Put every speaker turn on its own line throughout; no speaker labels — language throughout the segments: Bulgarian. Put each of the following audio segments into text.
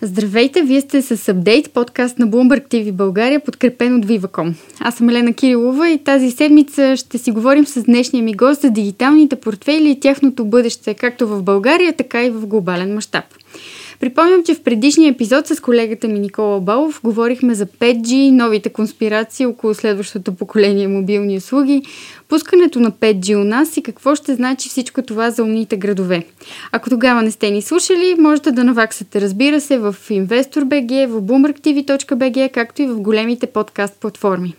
Здравейте, вие сте с Update, подкаст на Bloomberg TV България, подкрепен от Viva.com. Аз съм Елена Кирилова и тази седмица ще си говорим с днешния ми гост за дигиталните портфели и тяхното бъдеще, както в България, така и в глобален мащаб. Припомням, че в предишния епизод с колегата ми Никола Балов говорихме за 5G, новите конспирации около следващото поколение мобилни услуги, пускането на 5G у нас и какво ще значи всичко това за умните градове. Ако тогава не сте ни слушали, можете да наваксате, разбира се, в InvestorBG, в BoomerTV.bg, както и в големите подкаст платформи.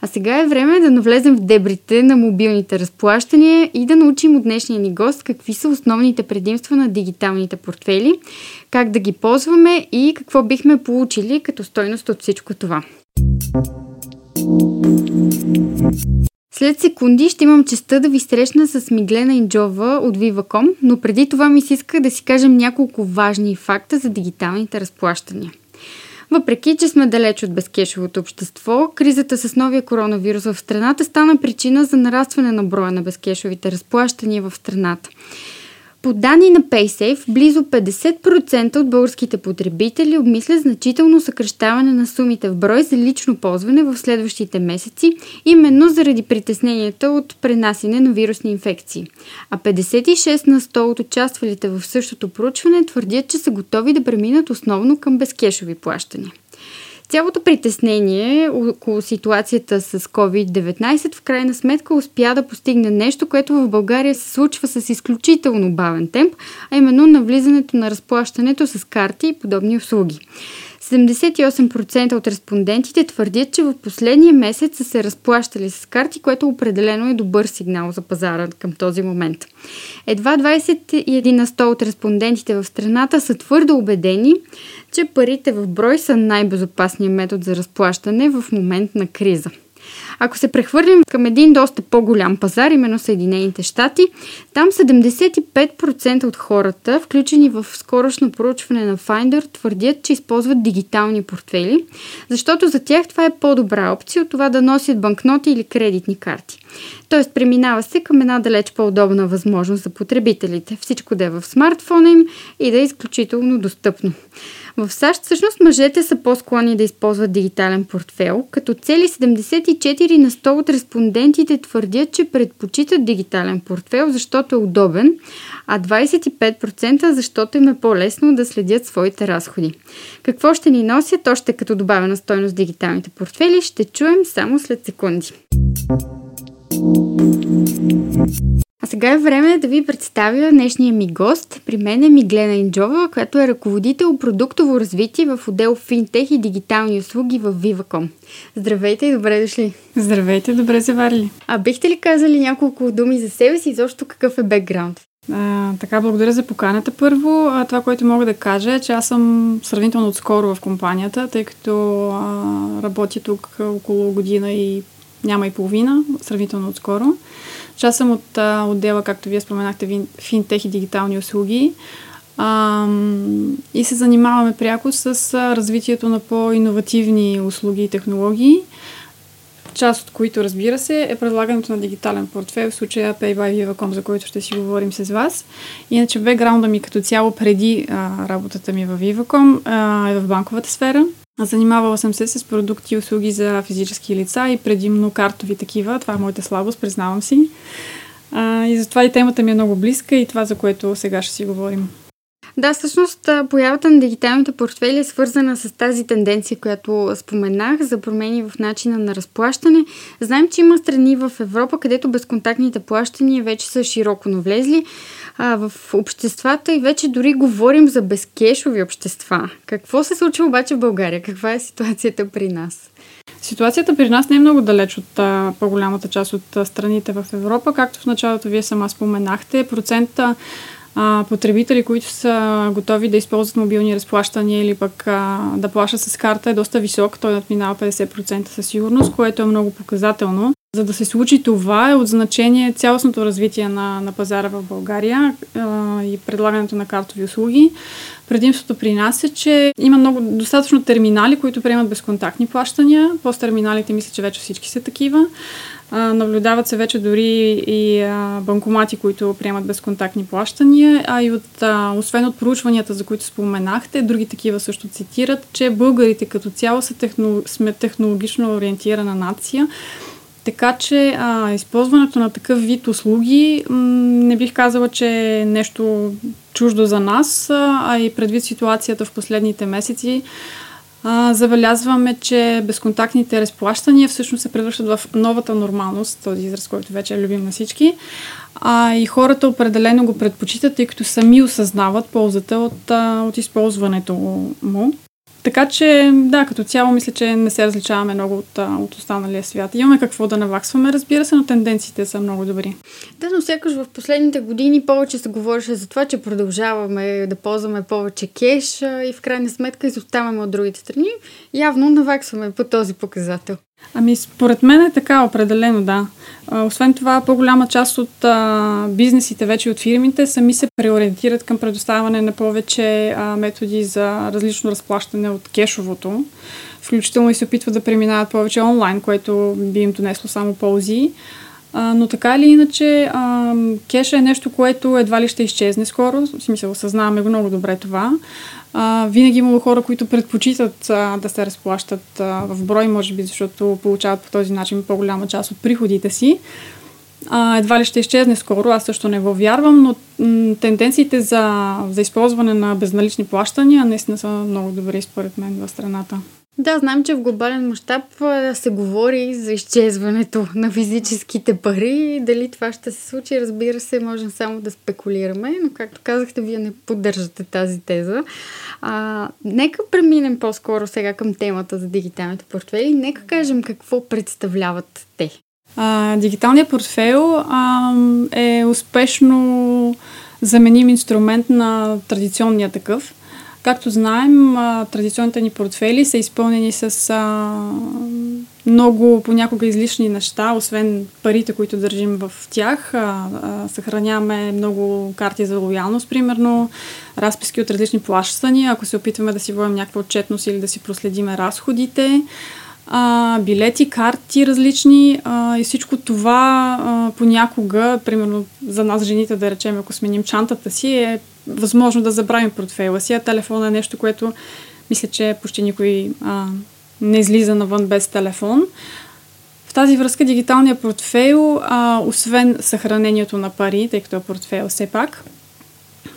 А сега е време да навлезем в дебрите на мобилните разплащания и да научим от днешния ни гост какви са основните предимства на дигиталните портфели, как да ги ползваме и какво бихме получили като стойност от всичко това. След секунди ще имам честа да ви срещна с Миглена Инджова от Viva.com, но преди това ми се иска да си кажем няколко важни факта за дигиталните разплащания. Въпреки, че сме далеч от безкешовото общество, кризата с новия коронавирус в страната стана причина за нарастване на броя на безкешовите разплащания в страната. По данни на PaySafe, близо 50% от българските потребители обмислят значително съкръщаване на сумите в брой за лично ползване в следващите месеци, именно заради притесненията от пренасене на вирусни инфекции. А 56 на 100 от участвалите в същото проучване твърдят, че са готови да преминат основно към безкешови плащания. Цялото притеснение около ситуацията с COVID-19 в крайна сметка успя да постигне нещо, което в България се случва с изключително бавен темп, а именно навлизането на разплащането с карти и подобни услуги. 78% от респондентите твърдят, че в последния месец са се разплащали с карти, което определено е добър сигнал за пазара към този момент. Едва 21 на 100 от респондентите в страната са твърдо убедени, че парите в брой са най-безопасният метод за разплащане в момент на криза. Ако се прехвърлим към един доста по-голям пазар, именно Съединените щати, там 75% от хората, включени в скорошно проучване на Finder, твърдят, че използват дигитални портфели, защото за тях това е по-добра опция от това да носят банкноти или кредитни карти. Тоест, преминава се към една далеч по-удобна възможност за потребителите. Всичко да е в смартфона им и да е изключително достъпно. В САЩ всъщност мъжете са по-склонни да използват дигитален портфел, като цели 74 на 100 от респондентите твърдят, че предпочитат дигитален портфел, защото е удобен, а 25% защото им е по-лесно да следят своите разходи. Какво ще ни носят още като добавена стойност дигиталните портфели, ще чуем само след секунди. А сега е време да ви представя днешния ми гост. При мен е Миглена Инджова, която е ръководител продуктово развитие в отдел финтех и дигитални услуги в Viva.com. Здравейте и добре дошли!
Здравейте, добре заварили!
А бихте ли казали няколко думи за себе си и защо какъв е бекграунд?
А, така, благодаря за поканата първо. А, това, което мога да кажа е, че аз съм сравнително отскоро в компанията, тъй като а, работя тук около година и няма и половина, сравнително отскоро. Част съм от а, отдела, както вие споменахте, финтех и дигитални услуги. А, и се занимаваме пряко с а, развитието на по-инновативни услуги и технологии, част от които, разбира се, е предлагането на дигитален портфел, в случая Pay by Viva.com, за който ще си говорим с вас. Иначе бекграунда ми като цяло преди а, работата ми в Viva.com а, е в банковата сфера. Занимавала съм се с продукти и услуги за физически лица и предимно картови такива. Това е моята слабост, признавам си. А, и затова и темата ми е много близка и това, за което сега ще си говорим.
Да, всъщност появата на дигиталните портфели е свързана с тази тенденция, която споменах за промени в начина на разплащане. Знаем, че има страни в Европа, където безконтактните плащания вече са широко навлезли а, в обществата и вече дори говорим за безкешови общества. Какво се случва обаче в България? Каква е ситуацията при нас?
Ситуацията при нас не е много далеч от а, по-голямата част от а, страните в Европа. Както в началото вие сама споменахте, процента а, потребители, които са готови да използват мобилни разплащания или пък а, да плащат с карта е доста висок. Той надминава 50% със сигурност, което е много показателно. За да се случи това е от значение цялостното развитие на, на пазара в България а, и предлагането на картови услуги. Предимството при нас е, че има много достатъчно терминали, които приемат безконтактни плащания. Пост терминалите мисля, че вече всички са такива. А, наблюдават се вече дори и а, банкомати, които приемат безконтактни плащания, а и от, а, освен от проучванията, за които споменахте, други такива също цитират, че българите като цяло са техно, сме технологично ориентирана нация. Така че а, използването на такъв вид услуги м- не бих казала, че е нещо чуждо за нас, а и предвид ситуацията в последните месеци, а, забелязваме, че безконтактните разплащания всъщност се превръщат в новата нормалност, този израз, който вече е любим на всички. А, и хората определено го предпочитат, тъй като сами осъзнават ползата от, от използването му. Така че, да, като цяло мисля, че не се различаваме много от, от останалия свят. Имаме какво да наваксваме, разбира се, но тенденциите са много добри.
Да, но сякаш в последните години повече се говореше за това, че продължаваме да ползваме повече кеш и в крайна сметка изоставаме от другите страни. Явно наваксваме по този показател.
Ами, според мен е така, определено, да. Освен това, по-голяма част от а, бизнесите, вече от фирмите, сами се преориентират към предоставяне на повече а, методи за различно разплащане от кешовото. Включително и се опитват да преминават повече онлайн, което би им донесло само ползи. А, но така или иначе, а, кеша е нещо, което едва ли ще изчезне скоро. В смисъл, осъзнаваме го много добре това. А, винаги имало хора, които предпочитат а, да се разплащат а, в брой, може би, защото получават по този начин по-голяма част от приходите си. А, едва ли ще изчезне скоро, аз също не го вярвам, но м- тенденциите за, за използване на безналични плащания наистина са много добри според мен в страната.
Да, знам, че в глобален мащаб се говори за изчезването на физическите пари. Дали това ще се случи, разбира се, можем само да спекулираме, но както казахте, вие не поддържате тази теза. А, нека преминем по-скоро сега към темата за дигиталните портфели. Нека кажем какво представляват те.
А, дигиталният портфел а, е успешно заменим инструмент на традиционния такъв. Както знаем, традиционните ни портфели са изпълнени с много понякога излишни неща, освен парите, които държим в тях. Съхраняваме много карти за лоялност, примерно, разписки от различни плащания, ако се опитваме да си водим някаква отчетност или да си проследиме разходите а, билети, карти различни а, и всичко това а, понякога, примерно за нас жените да речем, ако сменим чантата си, е възможно да забравим портфейла си, а телефон е нещо, което мисля, че почти никой а, не излиза навън без телефон. В тази връзка дигиталният портфейл, а, освен съхранението на пари, тъй като е портфейл все пак,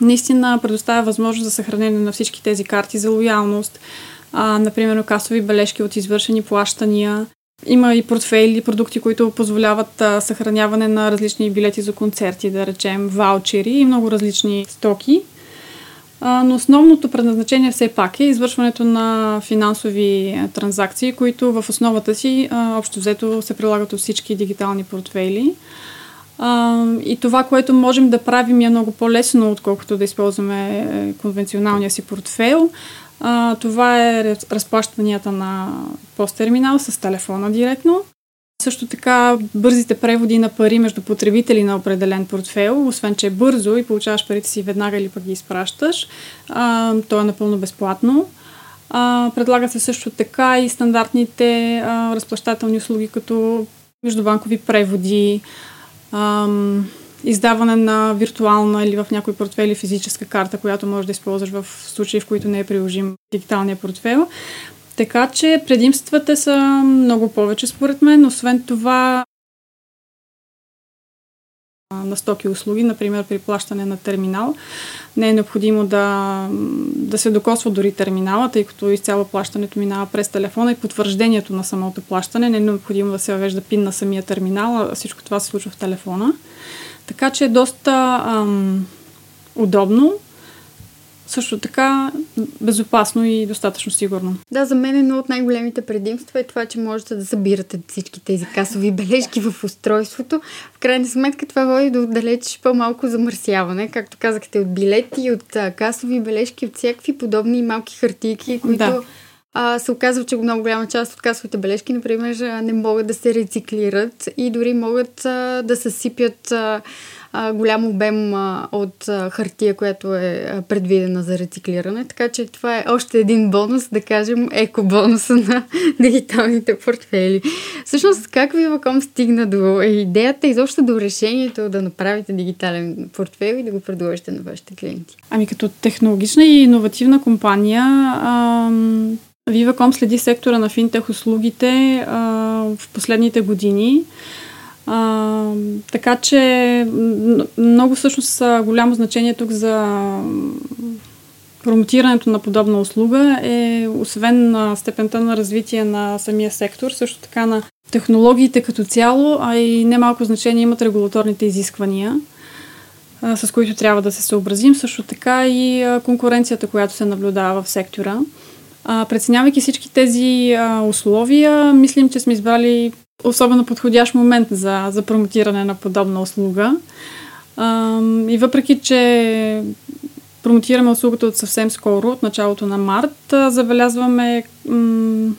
наистина предоставя възможност за съхранение на всички тези карти за лоялност, а, например, касови бележки от извършени плащания. Има и портфейли, продукти, които позволяват а, съхраняване на различни билети за концерти, да речем, ваучери и много различни стоки. А, но основното предназначение все пак е извършването на финансови транзакции, които в основата си а, общо взето се прилагат от всички дигитални портфейли. А, и това, което можем да правим е много по-лесно, отколкото да използваме е, конвенционалния си портфейл. А, това е разплащанията на посттерминал с телефона директно. Също така бързите преводи на пари между потребители на определен портфел, освен че е бързо и получаваш парите си веднага или пък ги изпращаш, а, то е напълно безплатно. А, предлага се също така и стандартните а, разплащателни услуги, като междубанкови преводи, ам, издаване на виртуална или в някой портфел физическа карта, която можеш да използваш в случаи, в които не е приложим дигиталния портфел. Така че предимствата са много повече според мен. Освен това, на стоки услуги, например при плащане на терминал. Не е необходимо да, да се докосва дори терминала, тъй като изцяло плащането минава през телефона и потвърждението на самото плащане. Не е необходимо да се въвежда пин на самия терминал, а всичко това се случва в телефона. Така че е доста ам, удобно, също така безопасно и достатъчно сигурно.
Да, за мен едно от най-големите предимства е това, че можете да събирате всички тези касови бележки в устройството. В крайна сметка това води до далеч по-малко замърсяване, както казахте, от билети, от касови бележки, от всякакви подобни малки хартийки, които да а, се оказва, че много голяма част от касовите бележки, например, не могат да се рециклират и дори могат а, да се сипят а, голям обем от хартия, която е предвидена за рециклиране. Така че това е още един бонус, да кажем, еко-бонуса на дигиталните портфели. Всъщност, как Viva.com стигна до идеята, изобщо до решението да направите дигитален портфел и да го предложите на вашите клиенти?
Ами като технологична и иновативна компания, ам, Viva.com следи сектора на финтех услугите а, в последните години. А, така че много всъщност голямо значение тук за промотирането на подобна услуга е освен на степента на развитие на самия сектор, също така на технологиите като цяло, а и немалко значение имат регулаторните изисквания, а, с които трябва да се съобразим, също така и конкуренцията, която се наблюдава в сектора. Преценявайки всички тези а, условия, мислим, че сме избрали особено подходящ момент за, за промотиране на подобна услуга. А, и въпреки, че промотираме услугата от съвсем скоро, от началото на март, забелязваме м-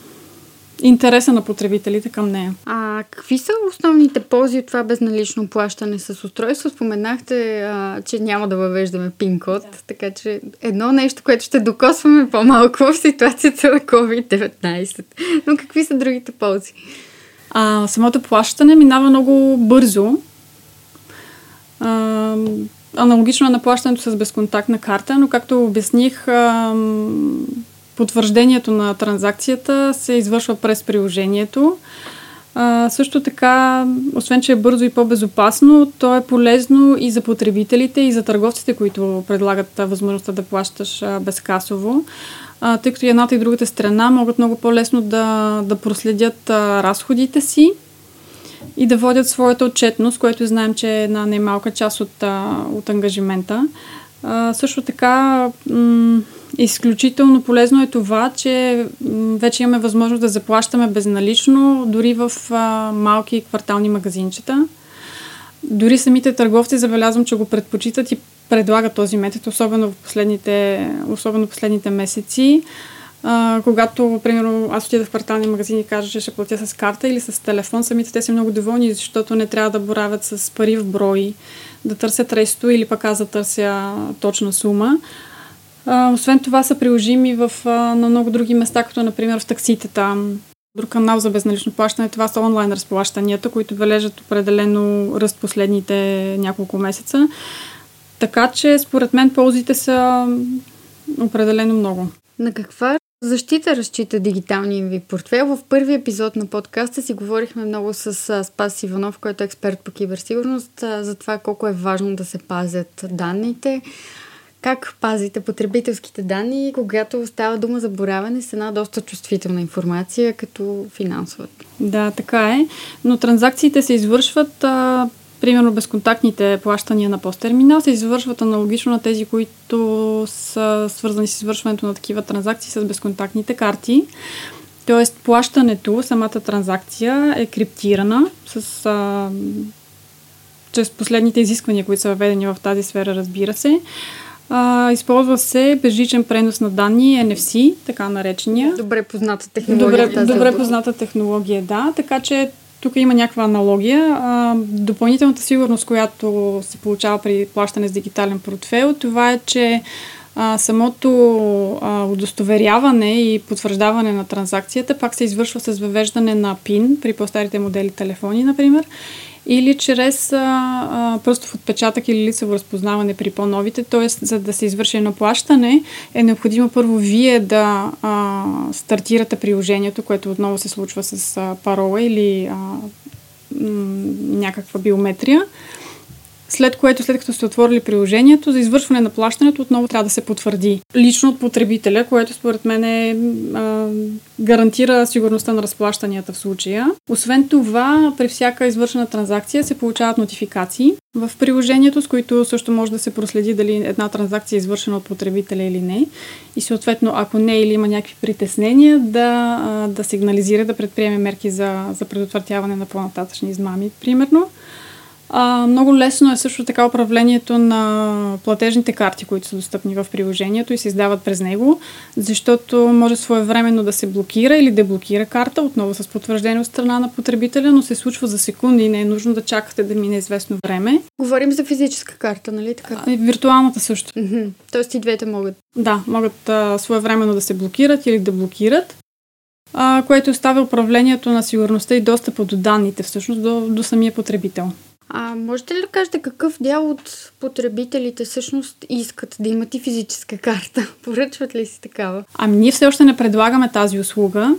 интереса на потребителите към нея.
А какви са основните ползи от това безналично плащане с устройство? Споменахте, а, че няма да въвеждаме пин-код, да. така че едно нещо, което ще докосваме по-малко в ситуацията на COVID-19. Но какви са другите ползи?
А, самото плащане минава много бързо. А, аналогично на плащането с безконтактна карта, но както обясних, а, потвърждението на транзакцията се извършва през приложението. А, също така, освен че е бързо и по-безопасно, то е полезно и за потребителите, и за търговците, които предлагат възможността да плащаш безкасово, а, тъй като и едната и другата страна могат много по-лесно да, да проследят а, разходите си и да водят своята отчетност, което знаем, че е една немалка част от, а, от ангажимента. А, също така, м- изключително полезно е това, че м- вече имаме възможност да заплащаме безналично, дори в а, малки квартални магазинчета. Дори самите търговци забелязвам, че го предпочитат и предлагат този метод, особено в последните, особено последните месеци. А, когато, примерно, аз отида в квартални магазини и кажа, че ще платя с карта или с телефон, самите те са много доволни, защото не трябва да боравят с пари в брой, да търсят ресто или пък аз да търся точна сума. А, освен това са приложими в, а, на много други места, като например в такситата. Друг канал за безналично плащане, това са онлайн разплащанията, които бележат определено ръст последните няколко месеца. Така че, според мен, ползите са определено много.
На каква защита разчита дигиталния ви портфел? В първи епизод на подкаста си говорихме много с Спас Иванов, който е експерт по киберсигурност, за това колко е важно да се пазят данните. Как пазите потребителските данни, когато става дума за боравене с една доста чувствителна информация, като финансовата?
Да, така е. Но транзакциите се извършват а, примерно безконтактните плащания на посттерминал се извършват аналогично на тези, които са свързани с извършването на такива транзакции с безконтактните карти. Тоест, плащането, самата транзакция е криптирана с а, чрез последните изисквания, които са въведени в тази сфера, разбира се. А, използва се безжичен пренос на данни, NFC, така наречения.
Добре позната технология.
Добре, добре позната технология, да. Така че тук има някаква аналогия. Допълнителната сигурност, която се получава при плащане с дигитален портфел, това е, че а, самото а, удостоверяване и потвърждаване на транзакцията пак се извършва с въвеждане на PIN при по-старите модели телефони, например, или чрез а, а, пръстов отпечатък или лицево разпознаване при по-новите. Т.е. за да се извърши едно плащане, е необходимо първо вие да а, стартирате приложението, което отново се случва с а, парола или а, м- някаква биометрия след което, след като сте отворили приложението, за извършване на плащането отново трябва да се потвърди лично от потребителя, което според мен е, а, гарантира сигурността на разплащанията в случая. Освен това, при всяка извършена транзакция се получават нотификации в приложението, с които също може да се проследи дали една транзакция е извършена от потребителя или не. И съответно, ако не или има някакви притеснения, да, да сигнализира, да предприеме мерки за, за предотвратяване на по-нататъчни измами, примерно. А, много лесно е също така управлението на платежните карти, които са достъпни в приложението и се издават през него, защото може своевременно да се блокира или деблокира карта, отново с потвърждение от страна на потребителя, но се случва за секунди и не е нужно да чакате да мине известно време.
Говорим за физическа карта, нали така?
А, виртуалната също.
Тоест и двете могат.
Да, могат а, своевременно да се блокират или да блокират а, което оставя управлението на сигурността и достъпа до данните, всъщност до, до самия потребител.
А можете ли да кажете какъв дял от потребителите всъщност искат да имат и физическа карта? Поръчват ли си такава?
Ами ние все още не предлагаме тази услуга,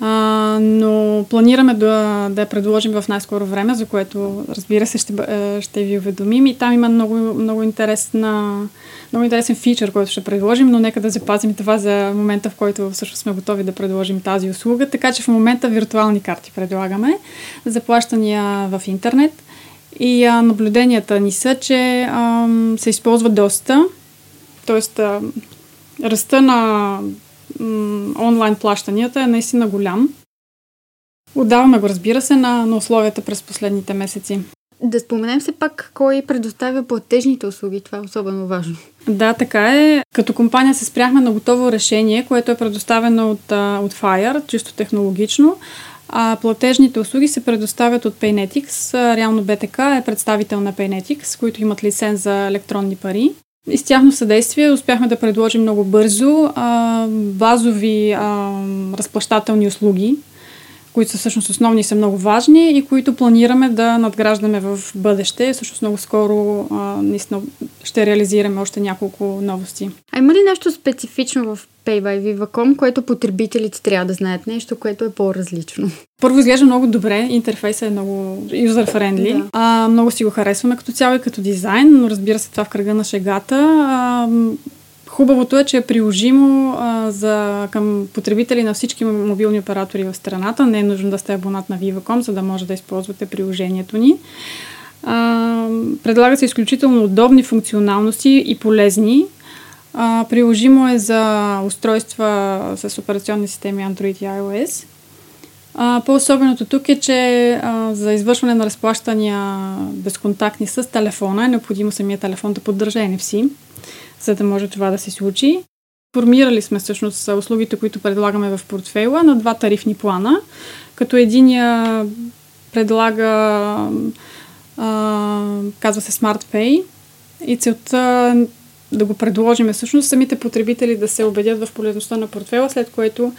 а, но планираме да, да я предложим в най-скоро време, за което разбира се ще, ще ви уведомим и там има много, много интересна много интересен фичър, който ще предложим, но нека да запазим това за момента, в който всъщност сме готови да предложим тази услуга. Така че в момента виртуални карти предлагаме, заплащания в интернет и а, наблюденията ни са, че а, се използва доста, т.е. ръста на м, онлайн плащанията е наистина голям. Отдаваме го, разбира се, на, на условията през последните месеци.
Да споменем се пак кой предоставя платежните услуги. Това е особено важно.
Да, така е. Като компания се спряхме на готово решение, което е предоставено от, от Fire, чисто технологично. А платежните услуги се предоставят от Paynetics. Реално БТК е представител на Paynetics, които имат лиценз за електронни пари. И с тяхно съдействие успяхме да предложим много бързо а, базови а, разплащателни услуги, които са всъщност основни са много важни и които планираме да надграждаме в бъдеще. Всъщност много скоро а, наистина ще реализираме още няколко новости.
А има ли нещо специфично в Pay by Viva.com, което потребителите трябва да знаят? Нещо, което е по-различно?
Първо изглежда много добре, интерфейсът е много user-friendly. Да. А, много си го харесваме като цяло и като дизайн, но разбира се това в кръга на шегата. А, Хубавото е, че е приложимо а, за, към потребители на всички мобилни оператори в страната. Не е нужно да сте абонат на Viva.com, за да може да използвате приложението ни. А, предлага се изключително удобни функционалности и полезни. А, приложимо е за устройства с операционни системи Android и iOS. А, по-особеното тук е, че а, за извършване на разплащания безконтактни с телефона е необходимо самия телефон да поддържа NFC за да може това да се случи. Формирали сме всъщност услугите, които предлагаме в портфейла на два тарифни плана, като единия предлага, а, казва се Smart Pay и целта да го предложим е всъщност самите потребители да се убедят в полезността на портфела, след което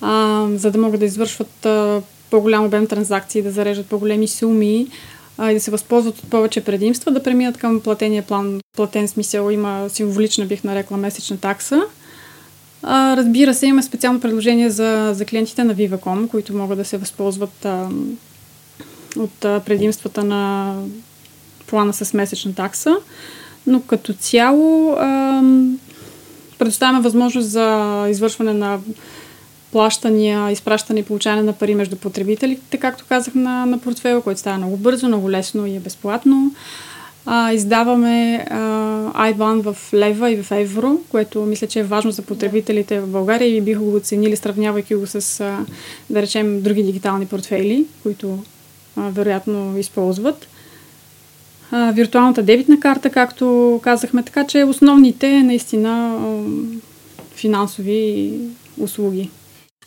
а, за да могат да извършват а, по-голям обем транзакции, да зареждат по-големи суми, а, и да се възползват от повече предимства, да преминат към платения план. Платен смисъл има символична, бих нарекла, месечна такса. А, разбира се, има специално предложение за, за клиентите на Viva.com, които могат да се възползват а, от а, предимствата на плана с месечна такса. Но като цяло а, предоставяме възможност за извършване на плащания, изпращане и получаване на пари между потребителите, както казах на, на портфела, който става много бързо, много лесно и е безплатно. А, издаваме а, IBAN в лева и в евро, което мисля, че е важно за потребителите в България и биха го оценили, сравнявайки го с, а, да речем, други дигитални портфели, които а, вероятно използват. А, виртуалната дебитна карта, както казахме, така че основните наистина а, финансови услуги.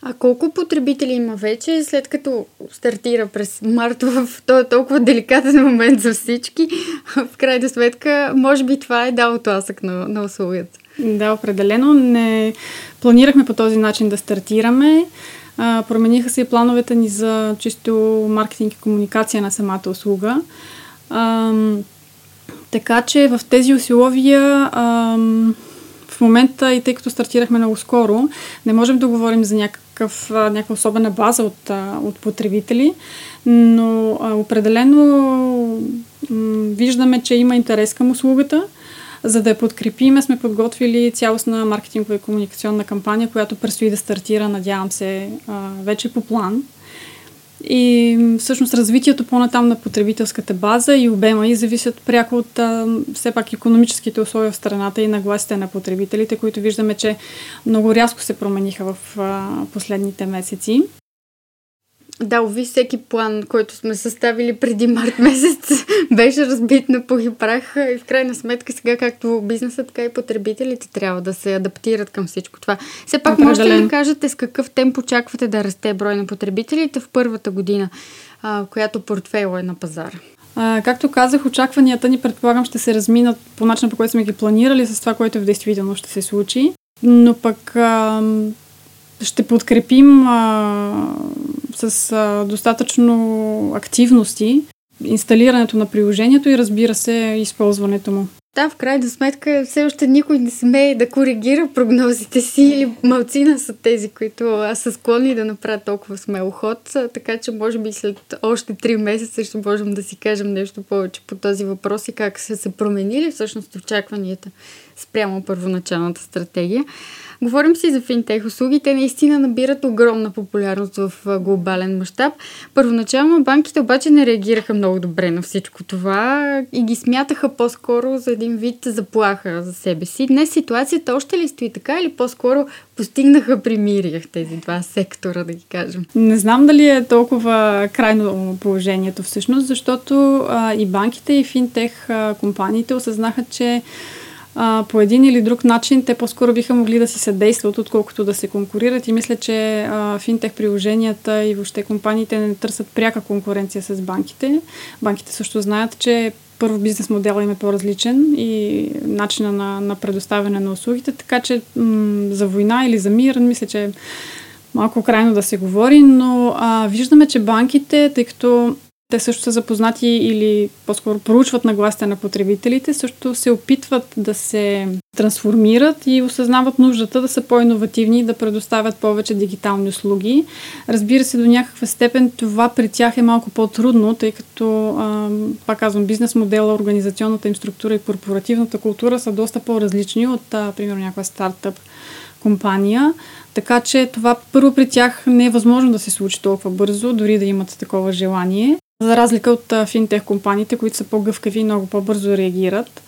А колко потребители има вече, след като стартира през март в този толкова деликатен момент за всички? В крайна сметка, може би това е дал тласък на, на услугата.
Да, определено. Не планирахме по този начин да стартираме. А, промениха се и плановете ни за чисто маркетинг и комуникация на самата услуга. А, така че в тези условия а, в момента, и тъй като стартирахме много скоро, не можем да говорим за някакъв, някаква особена база от, от потребители, но а, определено м- виждаме, че има интерес към услугата. За да я подкрепиме, сме подготвили цялостна маркетингова и комуникационна кампания, която предстои да стартира, надявам се, а, вече по план. И всъщност развитието по-натам на потребителската база и обема и зависят пряко от а, все пак економическите условия в страната и нагласите на потребителите, които виждаме, че много рязко се промениха в а, последните месеци.
Да, ови всеки план, който сме съставили преди март месец, беше разбит на пух и прах и в крайна сметка сега както бизнесът, така и потребителите трябва да се адаптират към всичко това. Все пак Определен. можете да кажете с какъв темп очаквате да расте брой на потребителите в първата година, а, която портфейла е на пазара?
А, както казах, очакванията ни предполагам ще се разминат по начина по който сме ги планирали с това, което в действителност ще се случи. Но пък ще подкрепим а, с а, достатъчно активности инсталирането на приложението и разбира се използването му.
Да, в крайна сметка все още никой не смее да коригира прогнозите си или малцина са тези, които са склонни да направят толкова смел ход, така че може би след още три месеца ще можем да си кажем нещо повече по този въпрос и как са се променили всъщност очакванията спрямо първоначалната стратегия. Говорим си за финтех услугите, наистина набират огромна популярност в глобален мащаб. Първоначално банките обаче не реагираха много добре на всичко това и ги смятаха по-скоро за един вид заплаха за себе си. Днес ситуацията още ли стои така или по-скоро постигнаха примирие в тези два сектора, да ги кажем?
Не знам дали е толкова крайно положението всъщност, защото а, и банките, и финтех а, компаниите осъзнаха, че а, по един или друг начин те по-скоро биха могли да си съдействат, отколкото да се конкурират. И мисля, че а, финтех приложенията и въобще компаниите не търсят пряка конкуренция с банките. Банките също знаят, че първо бизнес модел им е по-различен и начина на, на предоставяне на услугите, така че м- за война или за мир, мисля, че малко крайно да се говори, но а, виждаме, че банките, тъй като те също са запознати или по-скоро проучват нагласите на потребителите, също се опитват да се трансформират и осъзнават нуждата да са по-инновативни и да предоставят повече дигитални услуги. Разбира се, до някаква степен това при тях е малко по-трудно, тъй като, пак казвам, бизнес модела, организационната им структура и корпоративната култура са доста по-различни от, а, примерно, някаква стартъп компания. Така че това първо при тях не е възможно да се случи толкова бързо, дори да имат такова желание. За разлика от финтех компаниите, които са по-гъвкави и много по-бързо реагират.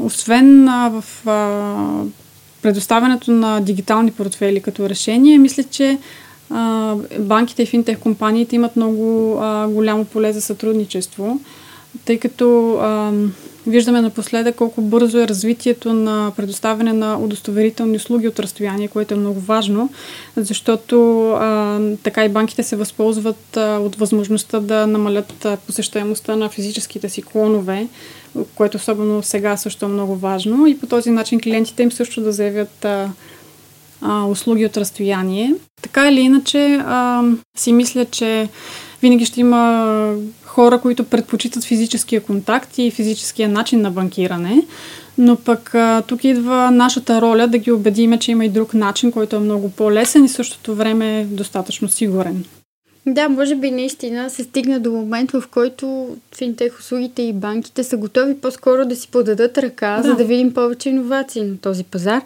Освен в предоставянето на дигитални портфели като решение, мисля, че банките и финтех компаниите имат много голямо поле за сътрудничество, тъй като Виждаме напоследък колко бързо е развитието на предоставяне на удостоверителни услуги от разстояние, което е много важно, защото а, така и банките се възползват а, от възможността да намалят посещаемостта на физическите си клонове, което особено сега също е много важно и по този начин клиентите им също да заявят а, а, услуги от разстояние. Така или иначе а, си мисля, че винаги ще има хора, които предпочитат физическия контакт и физическия начин на банкиране. Но пък тук идва нашата роля да ги убедиме, че има и друг начин, който е много по-лесен и същото време е достатъчно сигурен.
Да, може би наистина се стигна до момент, в който финтех услугите и банките са готови по-скоро да си подадат ръка, да. за да видим повече иновации на този пазар.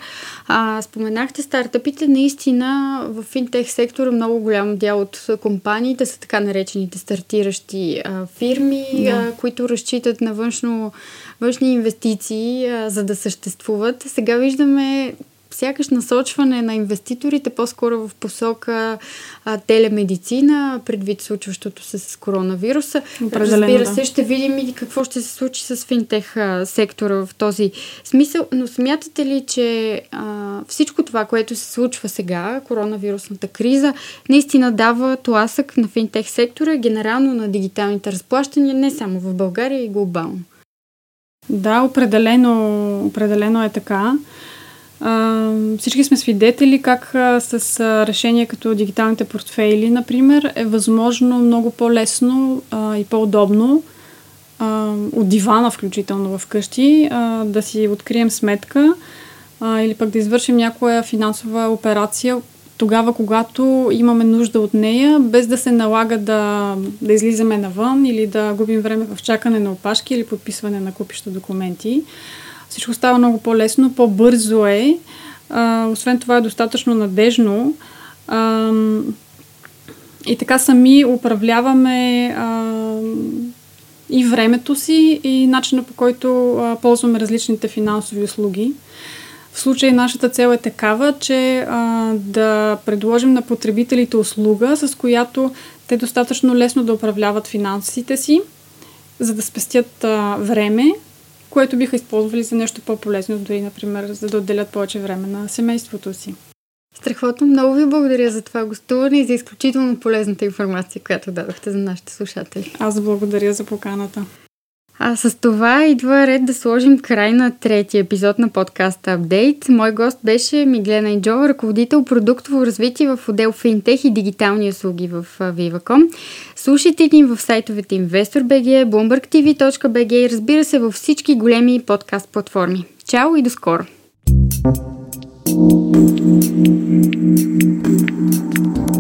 А, споменахте стартъпите, наистина в финтех сектора много голям дял от компаниите са така наречените стартиращи а, фирми, да. а, които разчитат на външно, външни инвестиции, а, за да съществуват. Сега виждаме сякаш насочване на инвеститорите по-скоро в посока а, телемедицина, предвид случващото се с коронавируса. Определено, Разбира се, да. ще видим и какво ще се случи с финтех а, сектора в този смисъл, но смятате ли, че а, всичко това, което се случва сега, коронавирусната криза, наистина дава тласък на финтех сектора, генерално на дигиталните разплащания, не само в България и глобално?
Да, определено, определено е така. Всички сме свидетели как а, с а, решения като дигиталните портфейли, например, е възможно много по-лесно а, и по-удобно а, от дивана, включително вкъщи, а, да си открием сметка а, или пък да извършим някоя финансова операция тогава, когато имаме нужда от нея, без да се налага да, да излизаме навън или да губим време в чакане на опашки или подписване на купища документи. Всичко става много по-лесно, по-бързо е. А, освен това е достатъчно надежно. А, и така сами управляваме а, и времето си, и начина по който а, ползваме различните финансови услуги. В случай нашата цел е такава, че а, да предложим на потребителите услуга, с която те достатъчно лесно да управляват финансите си, за да спестят а, време, което биха използвали за нещо по-полезно, дори, например, за да отделят повече време на семейството си.
Страхотно много ви благодаря за това гостуване и за изключително полезната информация, която дадохте за нашите слушатели.
Аз благодаря за поканата.
А с това идва ред да сложим край на третия епизод на подкаста Апдейт. Мой гост беше Миглена Инджова, ръководител продуктово развитие в отдел Финтех и дигитални услуги в Viva.com. Слушайте ни в сайтовете InvestorBG, BloombergTV.bg и разбира се във всички големи подкаст платформи. Чао и до скоро! thank you